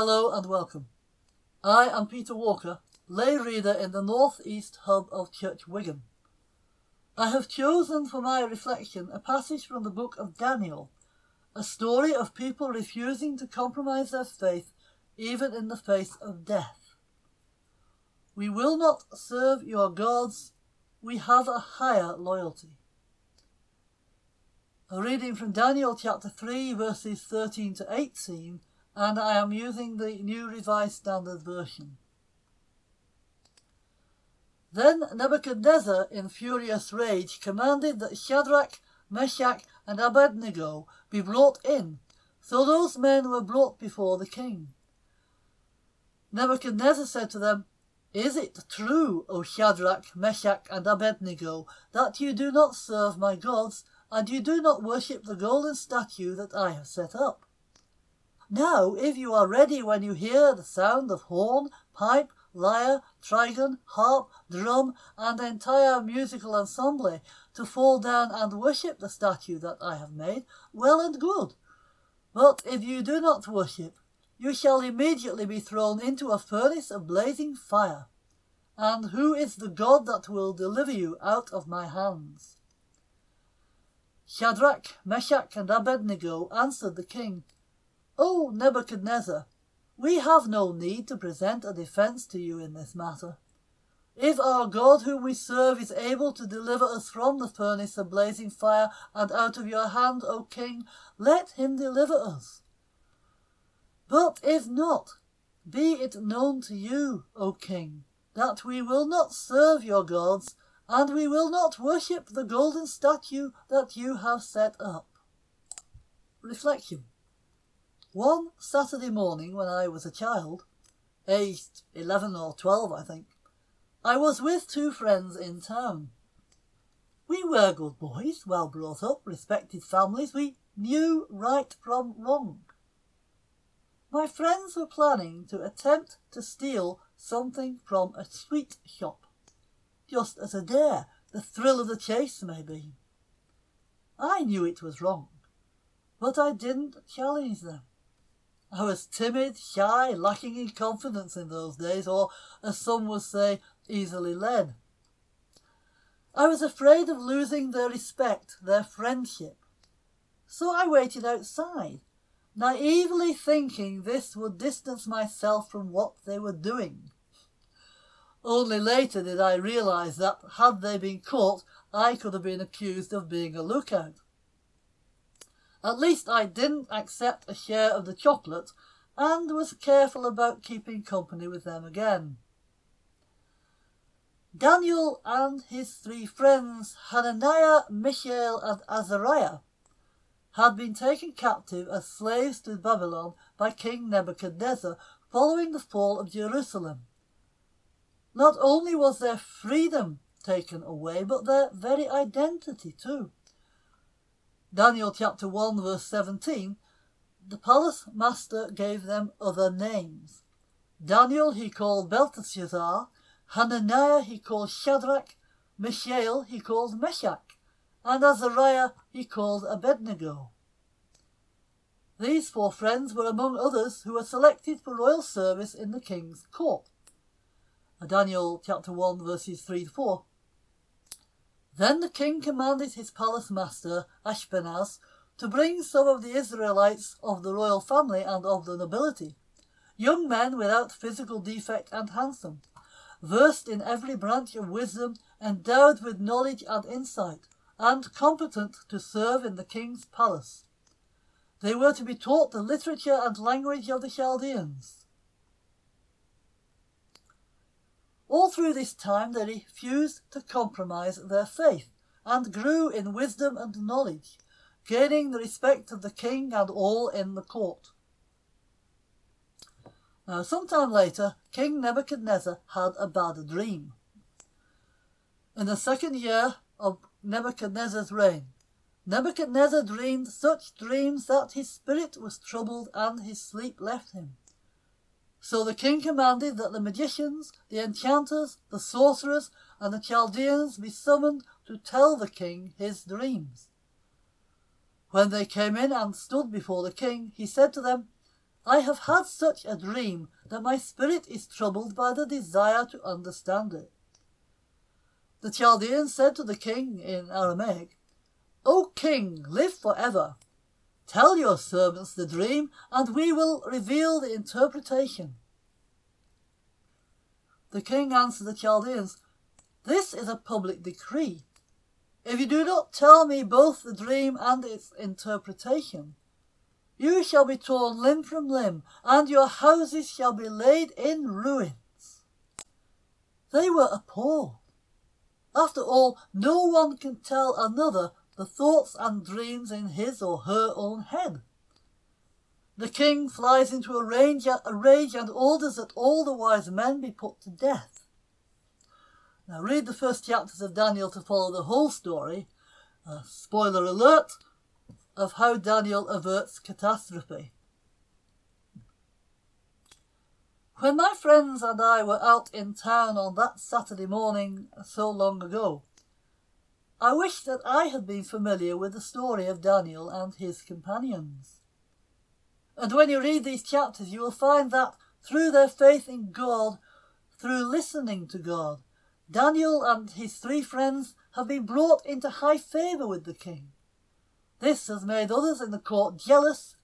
Hello and welcome. I am Peter Walker, lay reader in the North East hub of Church Wigan. I have chosen for my reflection a passage from the book of Daniel, a story of people refusing to compromise their faith even in the face of death. We will not serve your gods, we have a higher loyalty. A reading from Daniel chapter 3, verses 13 to 18, and I am using the New Revised Standard Version. Then Nebuchadnezzar, in furious rage, commanded that Shadrach, Meshach, and Abednego be brought in. So those men were brought before the king. Nebuchadnezzar said to them, Is it true, O Shadrach, Meshach, and Abednego, that you do not serve my gods, and you do not worship the golden statue that I have set up? Now, if you are ready when you hear the sound of horn, pipe, lyre, trigon, harp, drum, and entire musical ensemble to fall down and worship the statue that I have made, well and good. But if you do not worship, you shall immediately be thrown into a furnace of blazing fire. And who is the God that will deliver you out of my hands? Shadrach, Meshach, and Abednego answered the king, O Nebuchadnezzar, we have no need to present a defence to you in this matter. If our God whom we serve is able to deliver us from the furnace of blazing fire and out of your hand, O king, let him deliver us. But if not, be it known to you, O king, that we will not serve your gods, and we will not worship the golden statue that you have set up. Reflection. One Saturday morning when I was a child, aged eleven or twelve, I think, I was with two friends in town. We were good boys, well brought up, respected families. We knew right from wrong. My friends were planning to attempt to steal something from a sweet shop, just as a dare, the thrill of the chase, maybe. I knew it was wrong, but I didn't challenge them. I was timid, shy, lacking in confidence in those days, or, as some would say, easily led. I was afraid of losing their respect, their friendship. So I waited outside, naively thinking this would distance myself from what they were doing. Only later did I realize that, had they been caught, I could have been accused of being a lookout. At least I didn't accept a share of the chocolate and was careful about keeping company with them again. Daniel and his three friends, Hananiah, Mishael, and Azariah, had been taken captive as slaves to Babylon by King Nebuchadnezzar following the fall of Jerusalem. Not only was their freedom taken away, but their very identity too. Daniel chapter 1 verse 17, the palace master gave them other names. Daniel he called Belteshazzar, Hananiah he called Shadrach, Mishael he called Meshach, and Azariah he called Abednego. These four friends were among others who were selected for royal service in the king's court. Daniel chapter 1 verses 3 to 4. Then the king commanded his palace master, Ashpenaz, to bring some of the Israelites of the royal family and of the nobility, young men without physical defect and handsome, versed in every branch of wisdom, endowed with knowledge and insight, and competent to serve in the king's palace. They were to be taught the literature and language of the Chaldeans. All through this time they refused to compromise their faith, and grew in wisdom and knowledge, gaining the respect of the king and all in the court. Now, sometime later, King Nebuchadnezzar had a bad dream. In the second year of Nebuchadnezzar's reign, Nebuchadnezzar dreamed such dreams that his spirit was troubled and his sleep left him. So the king commanded that the magicians, the enchanters, the sorcerers, and the Chaldeans be summoned to tell the king his dreams. When they came in and stood before the king, he said to them, I have had such a dream that my spirit is troubled by the desire to understand it. The Chaldeans said to the king in Aramaic, O king, live for ever. Tell your servants the dream, and we will reveal the interpretation. The king answered the Chaldeans, This is a public decree. If you do not tell me both the dream and its interpretation, you shall be torn limb from limb, and your houses shall be laid in ruins. They were appalled. After all, no one can tell another the thoughts and dreams in his or her own head. The king flies into a rage, a rage and orders that all the wise men be put to death. Now read the first chapters of Daniel to follow the whole story. Uh, spoiler alert, of how Daniel averts catastrophe. When my friends and I were out in town on that Saturday morning so long ago, I wish that I had been familiar with the story of Daniel and his companions. And when you read these chapters, you will find that through their faith in God, through listening to God, Daniel and his three friends have been brought into high favour with the king. This has made others in the court jealous,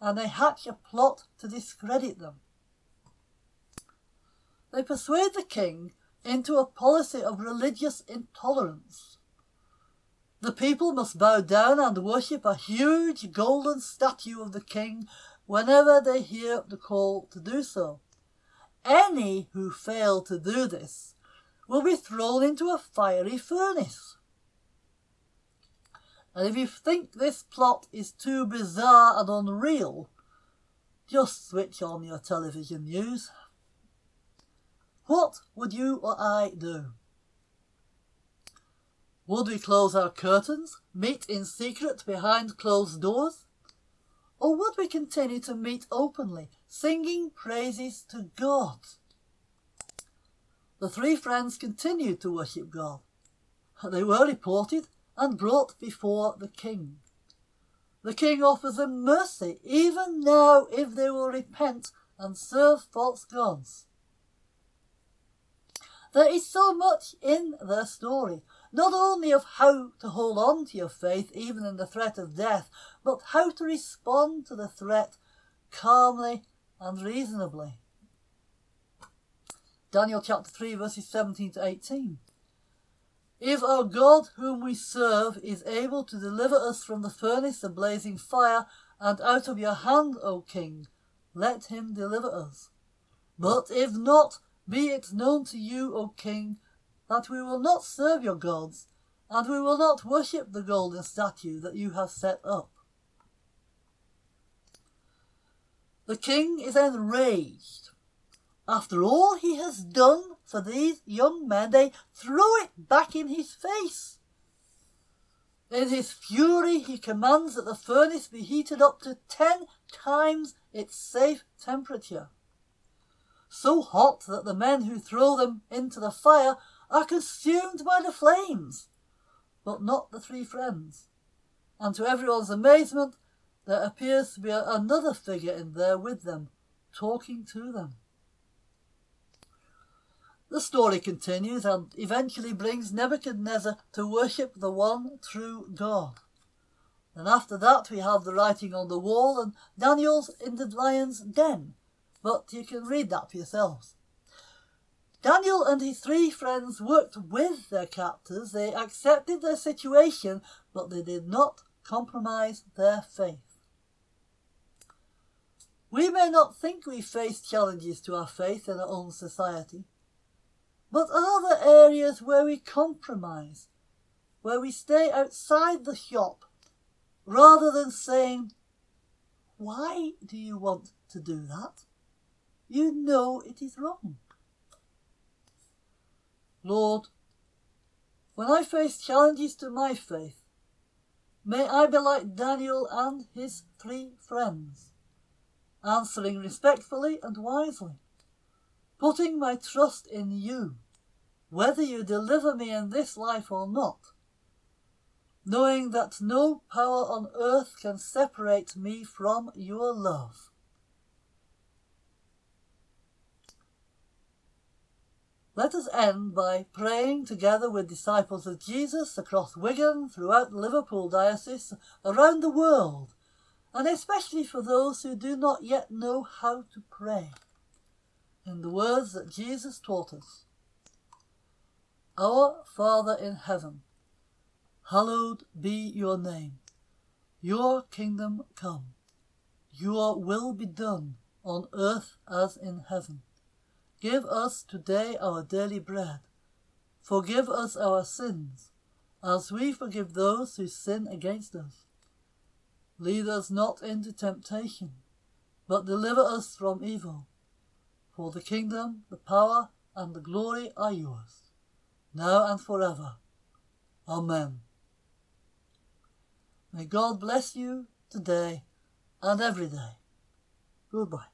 and they hatch a plot to discredit them. They persuade the king into a policy of religious intolerance. The people must bow down and worship a huge golden statue of the king whenever they hear the call to do so. Any who fail to do this will be thrown into a fiery furnace. And if you think this plot is too bizarre and unreal, just switch on your television news. What would you or I do? Would we close our curtains, meet in secret behind closed doors? Or would we continue to meet openly, singing praises to God? The three friends continued to worship God. They were reported and brought before the king. The king offers them mercy, even now, if they will repent and serve false gods. There is so much in their story, not only of how to hold on to your faith even in the threat of death, but how to respond to the threat calmly and reasonably. Daniel chapter 3, verses 17 to 18. If our God, whom we serve, is able to deliver us from the furnace of blazing fire and out of your hand, O king, let him deliver us. But if not, be it known to you, O king, that we will not serve your gods, and we will not worship the golden statue that you have set up. The king is enraged. After all he has done for these young men, they throw it back in his face. In his fury, he commands that the furnace be heated up to ten times its safe temperature. So hot that the men who throw them into the fire are consumed by the flames, but not the three friends. And to everyone's amazement, there appears to be another figure in there with them, talking to them. The story continues and eventually brings Nebuchadnezzar to worship the one true God. And after that we have the writing on the wall and Daniel's in the lion's den. But you can read that for yourselves. Daniel and his three friends worked with their captors. They accepted their situation, but they did not compromise their faith. We may not think we face challenges to our faith in our own society, but are there areas where we compromise, where we stay outside the shop, rather than saying, Why do you want to do that? You know it is wrong. Lord, when I face challenges to my faith, may I be like Daniel and his three friends, answering respectfully and wisely putting my trust in you, whether you deliver me in this life or not, knowing that no power on earth can separate me from your love. Let us end by praying together with disciples of Jesus across Wigan, throughout Liverpool Diocese, around the world, and especially for those who do not yet know how to pray. In the words that Jesus taught us Our Father in heaven, hallowed be your name. Your kingdom come. Your will be done on earth as in heaven. Give us today our daily bread. Forgive us our sins, as we forgive those who sin against us. Lead us not into temptation, but deliver us from evil. For the kingdom, the power, and the glory are yours, now and forever. Amen. May God bless you today and every day. Goodbye.